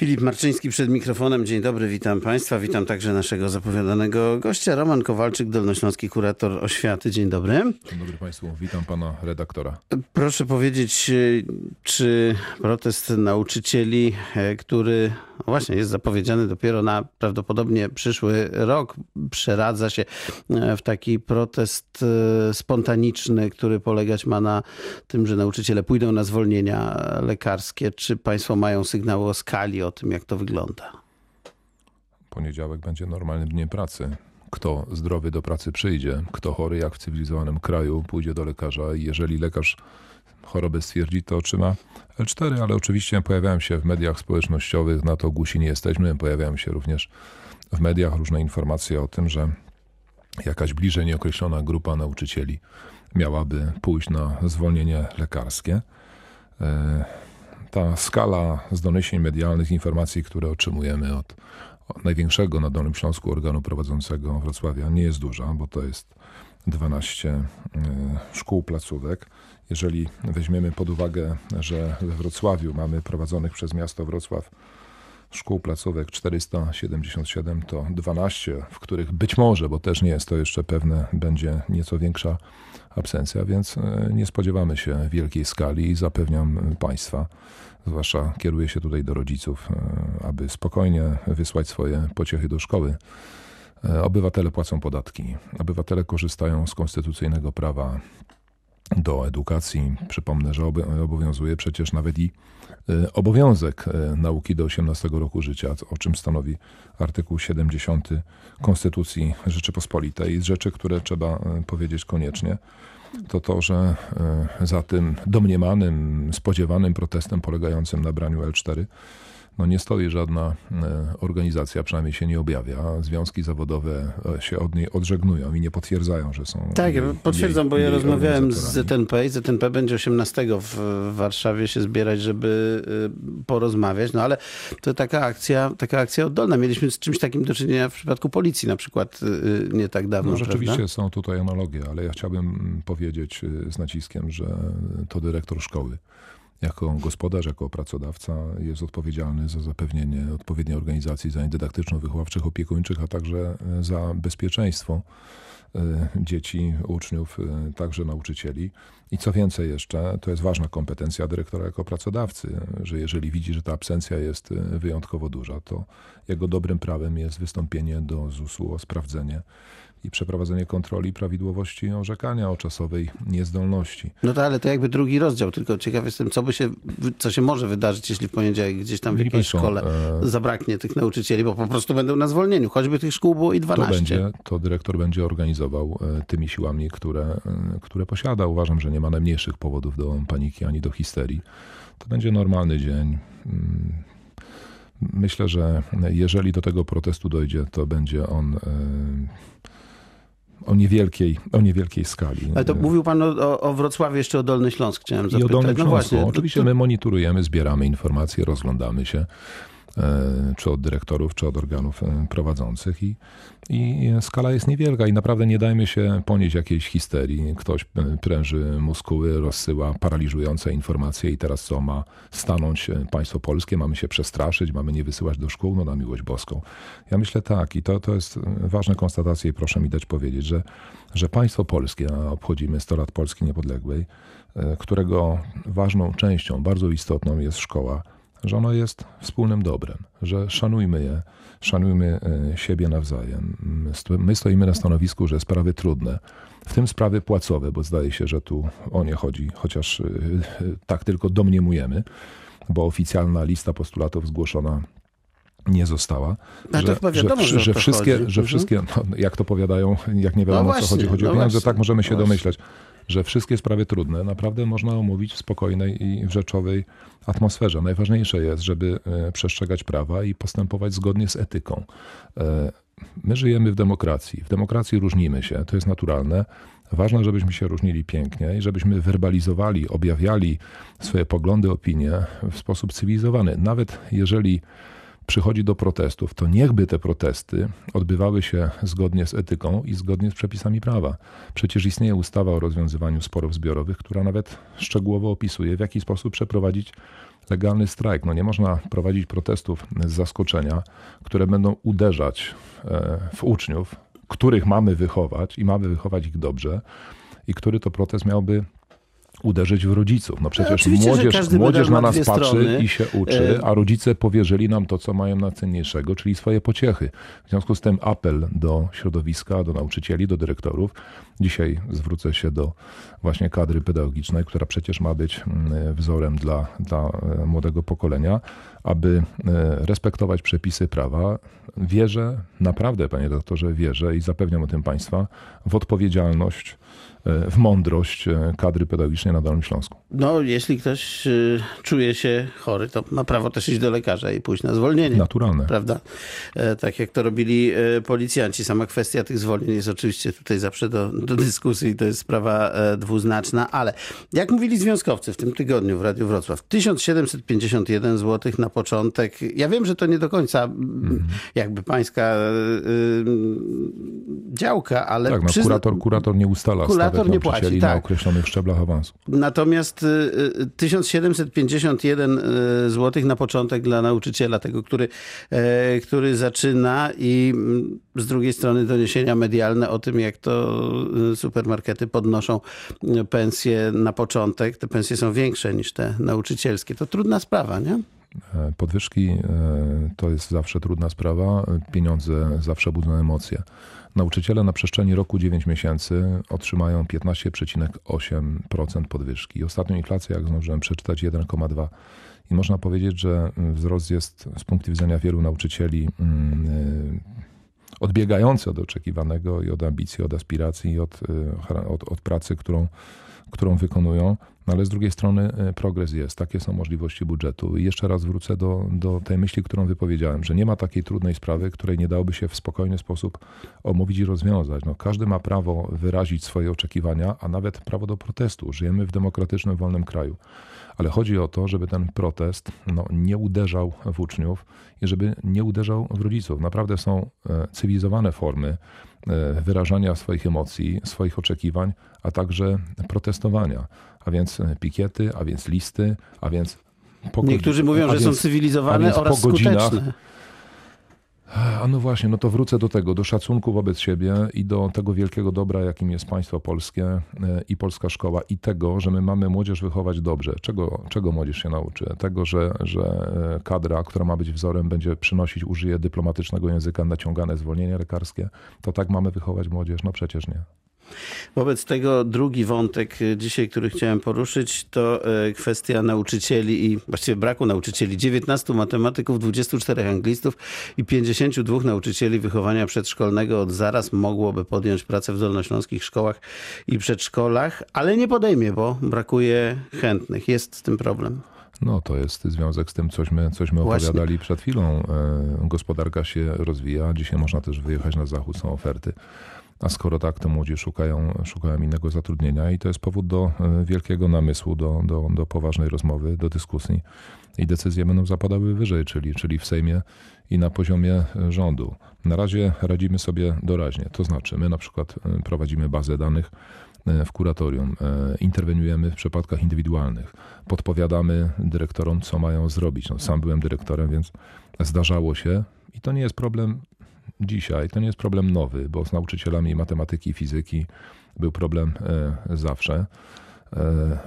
Filip Marczyński przed mikrofonem. Dzień dobry, witam Państwa. Witam także naszego zapowiadanego gościa, Roman Kowalczyk, Dolnośląski Kurator Oświaty. Dzień dobry. Dzień dobry Państwu, witam Pana redaktora. Proszę powiedzieć, czy protest nauczycieli, e, który no właśnie jest zapowiedziany dopiero na prawdopodobnie przyszły rok, przeradza się e, w taki protest e, spontaniczny, który polegać ma na tym, że nauczyciele pójdą na zwolnienia lekarskie. Czy Państwo mają sygnały o skali, o tym, jak to wygląda? Poniedziałek będzie normalnym dniem pracy. Kto zdrowy do pracy przyjdzie, kto chory jak w cywilizowanym kraju pójdzie do lekarza i jeżeli lekarz chorobę stwierdzi, to otrzyma L4, ale oczywiście pojawiają się w mediach społecznościowych, na to głusi nie jesteśmy, pojawiają się również w mediach różne informacje o tym, że jakaś bliżej nieokreślona grupa nauczycieli miałaby pójść na zwolnienie lekarskie. E, ta skala z doniesień medialnych, informacji, które otrzymujemy od największego na Dolnym Śląsku organu prowadzącego Wrocławia nie jest duża, bo to jest 12 e, szkół, placówek. Jeżeli weźmiemy pod uwagę, że we Wrocławiu mamy prowadzonych przez miasto Wrocław szkół, placówek 477, to 12, w których być może, bo też nie jest to jeszcze pewne, będzie nieco większa absencja, więc e, nie spodziewamy się wielkiej skali i zapewniam Państwa, zwłaszcza kieruję się tutaj do rodziców, e, aby spokojnie wysłać swoje pociechy do szkoły. E, obywatele płacą podatki, obywatele korzystają z konstytucyjnego prawa do edukacji. Przypomnę, że obowiązuje przecież nawet i e, obowiązek e, nauki do 18 roku życia, o czym stanowi artykuł 70 Konstytucji Rzeczypospolitej. Z rzeczy, które trzeba powiedzieć koniecznie, to to, że za tym domniemanym, spodziewanym protestem polegającym na braniu L4 no nie stoi żadna e, organizacja, przynajmniej się nie objawia. Związki zawodowe e, się od niej odżegnują i nie potwierdzają, że są. Tak, jej, potwierdzam, bo ja rozmawiałem z ZNP i ZNP będzie 18 w Warszawie się zbierać, żeby y, porozmawiać. No ale to taka akcja, taka akcja oddolna. Mieliśmy z czymś takim do czynienia w przypadku policji na przykład nie tak dawno. No rzeczywiście prawda? są tutaj analogie, ale ja chciałbym powiedzieć z naciskiem, że to dyrektor szkoły jako gospodarz, jako pracodawca jest odpowiedzialny za zapewnienie odpowiedniej organizacji zajęć dydaktyczno-wychowawczych, opiekuńczych, a także e, za bezpieczeństwo e, dzieci, uczniów, e, także nauczycieli. I co więcej jeszcze, to jest ważna kompetencja dyrektora jako pracodawcy, że jeżeli widzi, że ta absencja jest wyjątkowo duża, to jego dobrym prawem jest wystąpienie do ZUS-u o sprawdzenie i przeprowadzenie kontroli prawidłowości orzekania o czasowej niezdolności. No to ale to jakby drugi rozdział, tylko ciekaw jestem, co by się, co się może wydarzyć, jeśli w poniedziałek gdzieś tam w jakiejś szkole e... zabraknie tych nauczycieli, bo po prostu będą na zwolnieniu, choćby tych szkół było i 12. To, będzie, to dyrektor będzie organizował e, tymi siłami, które, e, które posiada. Uważam, że nie ma najmniejszych powodów do paniki ani do histerii. To będzie normalny dzień. Mm, myślę, że jeżeli do tego protestu dojdzie, to będzie on o niewielkiej, o niewielkiej skali. Ale to mówił pan o, o Wrocławiu, jeszcze o Dolny Śląsk chciałem zapytać. I o Dolnym no Właśnie, Oczywiście my monitorujemy, zbieramy informacje, rozglądamy się. E, czy od dyrektorów, czy od organów e, prowadzących i, i skala jest niewielka i naprawdę nie dajmy się ponieść jakiejś histerii. Ktoś e, pręży muskuły, rozsyła paraliżujące informacje i teraz co, ma stanąć państwo polskie, mamy się przestraszyć, mamy nie wysyłać do szkół, no na miłość boską. Ja myślę tak i to, to jest ważna konstatacja i proszę mi dać powiedzieć, że, że państwo polskie, a obchodzimy 100 lat Polski Niepodległej, którego ważną częścią, bardzo istotną jest szkoła, że ono jest wspólnym dobrem, że szanujmy je, szanujmy e, siebie nawzajem. My stoimy na stanowisku, że sprawy trudne, w tym sprawy płacowe, bo zdaje się, że tu o nie chodzi, chociaż e, tak tylko domniemujemy, bo oficjalna lista postulatów zgłoszona nie została. że, wiadomo, że, że, wszystkie, że mhm. wszystkie no, jak to powiadają, jak nie wiadomo no o co chodzi, chodzi no o pieniądze, tak możemy się domyśleć że wszystkie sprawy trudne naprawdę można omówić w spokojnej i rzeczowej atmosferze. Najważniejsze jest, żeby e, przestrzegać prawa i postępować zgodnie z etyką. E, my żyjemy w demokracji. W demokracji różnimy się, to jest naturalne. Ważne, żebyśmy się różnili pięknie i żebyśmy werbalizowali, objawiali swoje poglądy, opinie w sposób cywilizowany. Nawet jeżeli przychodzi do protestów, to niechby te protesty odbywały się zgodnie z etyką i zgodnie z przepisami prawa. Przecież istnieje ustawa o rozwiązywaniu sporów zbiorowych, która nawet szczegółowo opisuje, w jaki sposób przeprowadzić legalny strajk. No nie można prowadzić protestów z zaskoczenia, które będą uderzać e, w uczniów, których mamy wychować i mamy wychować ich dobrze i który to protest miałby uderzyć w rodziców. No przecież no, młodzież, młodzież na nas patrzy strony. i się uczy, e, a rodzice powierzyli nam to, co mają najcenniejszego, czyli swoje pociechy. W związku z tym apel do środowiska, do nauczycieli, do dyrektorów. Dzisiaj zwrócę się do właśnie kadry pedagogicznej, która przecież ma być mm, wzorem dla, dla e, młodego pokolenia, aby e, respektować przepisy prawa. Wierzę, naprawdę, panie doktorze, wierzę i zapewniam o tym państwa, w odpowiedzialność w mądrość e, kadry pedagogicznej na Dolnym Śląsku. No, jeśli ktoś e, czuje się chory, to ma prawo też iść do lekarza i pójść na zwolnienie. Naturalne. Prawda? E, tak jak to robili policjanci. Sama kwestia tych zwolnień jest oczywiście tutaj zawsze do, do dyskusji, to jest sprawa dwuznaczna, ale jak mówili związkowcy w tym tygodniu w Radiu Wrocław, 1751 zł na początek. Ja wiem, że to nie do końca mm. jakby pańska działka, ale... Tak, no, przyzna... kurator, kurator nie ustala kurator nie płaci tak. na określonych szczeblach awansu. Natomiast 1751 y, y, zł na początek dla nauczyciela, tego, który, e, który zaczyna i mm, z drugiej strony doniesienia medialne o tym, jak to y, supermarkety podnoszą pensje na początek. Te pensje są większe niż te nauczycielskie. To trudna sprawa, nie? E, podwyżki e, to jest zawsze trudna sprawa, pieniądze zawsze budzą emocje. Nauczyciele na przestrzeni roku 9 miesięcy otrzymają 15,8% podwyżki. Ostatnią inflację, jak zdążyłem przeczytać, 1,2%. I można powiedzieć, że wzrost jest z punktu widzenia wielu nauczycieli mm, y, odbiegający od oczekiwanego i od ambicji, od aspiracji i od, y, od, od pracy, którą którą wykonują, no ale z drugiej strony e, progres jest, takie są możliwości budżetu. I jeszcze raz wrócę do, do tej myśli, którą wypowiedziałem, że nie ma takiej trudnej sprawy, której nie dałoby się w spokojny sposób omówić i rozwiązać. No, każdy ma prawo wyrazić swoje oczekiwania, a nawet prawo do protestu. Żyjemy w demokratycznym, wolnym kraju. Ale chodzi o to, żeby ten protest no, nie uderzał w uczniów i żeby nie uderzał w rodziców. Naprawdę są e, cywilizowane formy wyrażania swoich emocji, swoich oczekiwań, a także protestowania. A więc e, pikiety, a więc listy, a więc. Niektórzy mówią, że więc, są cywilizowane oraz skuteczne. A no właśnie, no to wrócę do tego, do szacunku wobec siebie i do tego wielkiego dobra, jakim jest państwo polskie e, i polska szkoła i tego, że my mamy młodzież wychować dobrze. Czego, czego młodzież się nauczy? Tego, że, że e, kadra, która ma być wzorem, będzie przynosić, użyje dyplomatycznego języka naciągane zwolnienie lekarskie. To tak mamy wychować młodzież? No przecież nie. Wobec tego drugi wątek y, dzisiaj, który chciałem poruszyć, to y, kwestia nauczycieli i właściwie braku nauczycieli. 19 matematyków, 24 anglistów i 52 nauczycieli wychowania przedszkolnego od zaraz mogłoby podjąć pracę w dolnośląskich szkołach i przedszkolach, ale nie podejmie, bo brakuje chętnych. Jest z tym problem. No to jest związek z tym, cośmy, cośmy opowiadali przed chwilą. E, gospodarka się rozwija. Dzisiaj można też wyjechać na zachód, są oferty. A skoro tak, to młodzi szukają, szukają innego zatrudnienia i to jest powód do e, wielkiego namysłu, do, do, do poważnej rozmowy, do dyskusji i decyzje będą zapadały wyżej, czyli, czyli w Sejmie i na poziomie e, rządu. Na razie radzimy sobie doraźnie, to znaczy my na przykład e, prowadzimy bazę danych w kuratorium, interweniujemy w przypadkach indywidualnych, podpowiadamy dyrektorom, co mają zrobić. No, sam byłem dyrektorem, więc zdarzało się i to nie jest problem dzisiaj to nie jest problem nowy, bo z nauczycielami matematyki i fizyki był problem e, zawsze. E,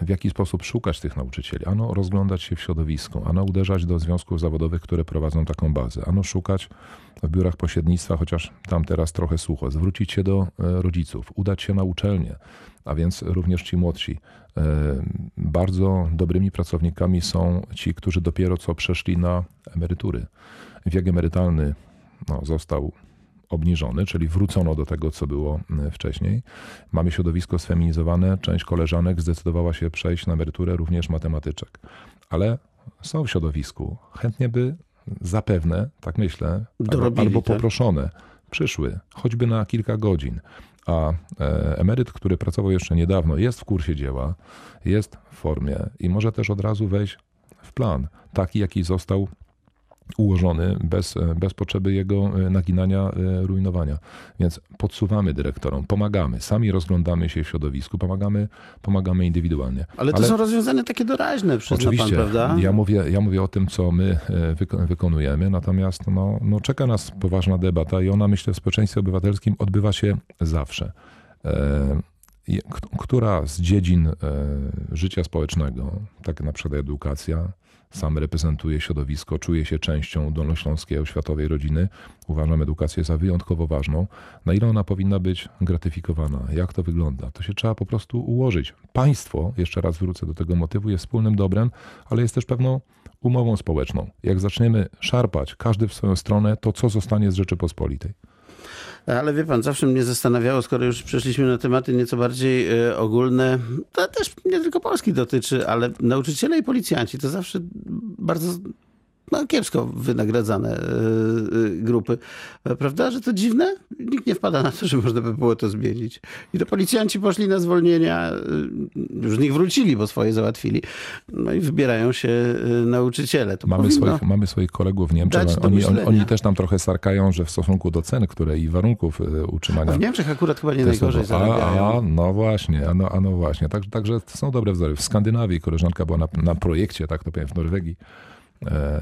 w jaki sposób szukać tych nauczycieli? Ano rozglądać się w środowisku, ano uderzać do związków zawodowych, które prowadzą taką bazę, ano szukać w biurach pośrednictwa, chociaż tam teraz trochę sucho, zwrócić się do e, rodziców, udać się na uczelnię, a więc również ci młodsi. Bardzo dobrymi pracownikami są ci, którzy dopiero co przeszli na emerytury. Wiek emerytalny no, został obniżony, czyli wrócono do tego, co było e, wcześniej. Mamy środowisko sfeminizowane, część koleżanek zdecydowała się przejść na emeryturę, również matematyczek. Ale są w środowisku. Chętnie by zapewne, tak myślę, Dorobili, albo tak? poproszone, przyszły, choćby na kilka godzin. A e, emeryt, który pracował jeszcze niedawno, jest w kursie dzieła, jest w formie i może też od razu wejść w plan, taki jaki został ułożony bez, bez potrzeby jego naginania, rujnowania. Więc podsuwamy dyrektorom, pomagamy, sami rozglądamy się w środowisku, pomagamy, pomagamy indywidualnie. Ale to Ale, są rozwiązania takie doraźne, przyzna oczywiście, pan, prawda? Ja mówię, ja mówię o tym, co my wykonujemy, natomiast no, no czeka nas poważna debata i ona, myślę, w społeczeństwie obywatelskim odbywa się zawsze która z dziedzin e, życia społecznego, tak na przykład edukacja, sam reprezentuje środowisko, czuje się częścią Dolnośląskiej Oświatowej Rodziny, uważam edukację za wyjątkowo ważną. Na ile ona powinna być gratyfikowana? Jak to wygląda? To się trzeba po prostu ułożyć. Państwo, jeszcze raz wrócę do tego motywu, jest wspólnym dobrem, ale jest też pewną umową społeczną. Jak zaczniemy szarpać każdy w swoją stronę, to co zostanie z Rzeczypospolitej? Ale wie pan, zawsze mnie zastanawiało, skoro już przeszliśmy na tematy nieco bardziej e, ogólne, to też nie tylko Polski dotyczy, ale nauczyciele i policjanci to zawsze bardzo no, kiepsko wynagradzane e, e, grupy. Prawda, że to dziwne? Nikt nie wpada na to, że można by było to zmienić. I to policjanci poszli na zwolnienia, e, już z nich wrócili, bo swoje załatwili. No i wybierają się nauczyciele. To mamy, swoich, mamy swoich kolegów w Niemczech. Oni, oni, oni, też tam trochę sarkają, że w stosunku do cen, które i warunków utrzymania. A w Niemczech akurat chyba nie najgorzej zarabiają. A, a, no właśnie, a no, a no właśnie. Tak, także są dobre wzory. W Skandynawii koleżanka była na, na projekcie, tak to powiem, w Norwegii E,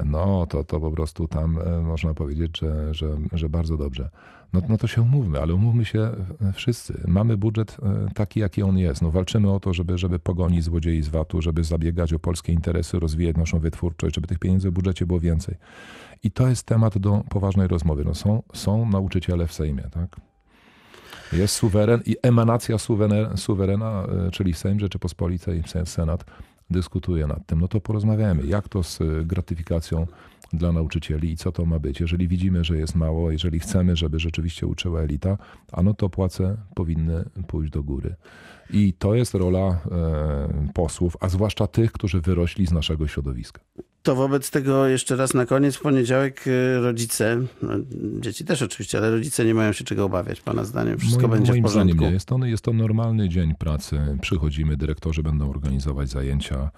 no to, to po prostu tam e, można powiedzieć, że, że, że bardzo dobrze. No, no to się umówmy, ale umówmy się wszyscy. Mamy budżet e, taki, jaki on jest. No walczymy o to, żeby, żeby pogonić złodziei z VAT-u, żeby zabiegać o polskie interesy, rozwijać naszą wytwórczość, żeby tych pieniędzy w budżecie było więcej. I to jest temat do poważnej rozmowy. No są, są nauczyciele w Sejmie, tak? Jest suweren i emanacja suweren, suwerena, czyli Sejm Rzeczypospolitej, Senat dyskutuje nad tym, no to porozmawiamy, jak to z e, gratyfikacją dla nauczycieli i co to ma być. Jeżeli widzimy, że jest mało, jeżeli chcemy, żeby rzeczywiście uczyła elita, a no to płace powinny pójść do góry. I to jest rola e, posłów, a zwłaszcza tych, którzy wyrośli z naszego środowiska. To wobec tego jeszcze raz na koniec, w poniedziałek e, rodzice, no, dzieci też oczywiście, ale rodzice nie mają się czego obawiać, pana zdaniem, wszystko moim, będzie moim w porządku? Zdaniem nie. Jest to, jest to normalny dzień pracy, przychodzimy, dyrektorzy będą organizować zajęcia,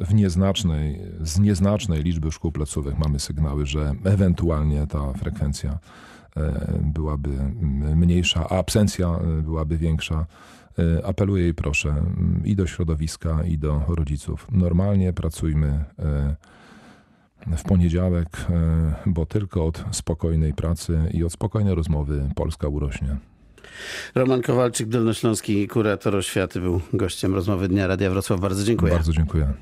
w nieznacznej, z nieznacznej liczby szkół placówek mamy sygnały, że ewentualnie ta frekwencja e, byłaby mniejsza, a absencja e, byłaby większa. E, apeluję i proszę i do środowiska, i do rodziców. Normalnie pracujmy w poniedziałek, bo tylko od spokojnej pracy i od spokojnej rozmowy Polska urośnie. Roman Kowalczyk, Dolnośląski kurator oświaty, był gościem rozmowy Dnia Radia Wrocław. Bardzo dziękuję. Bardzo dziękuję.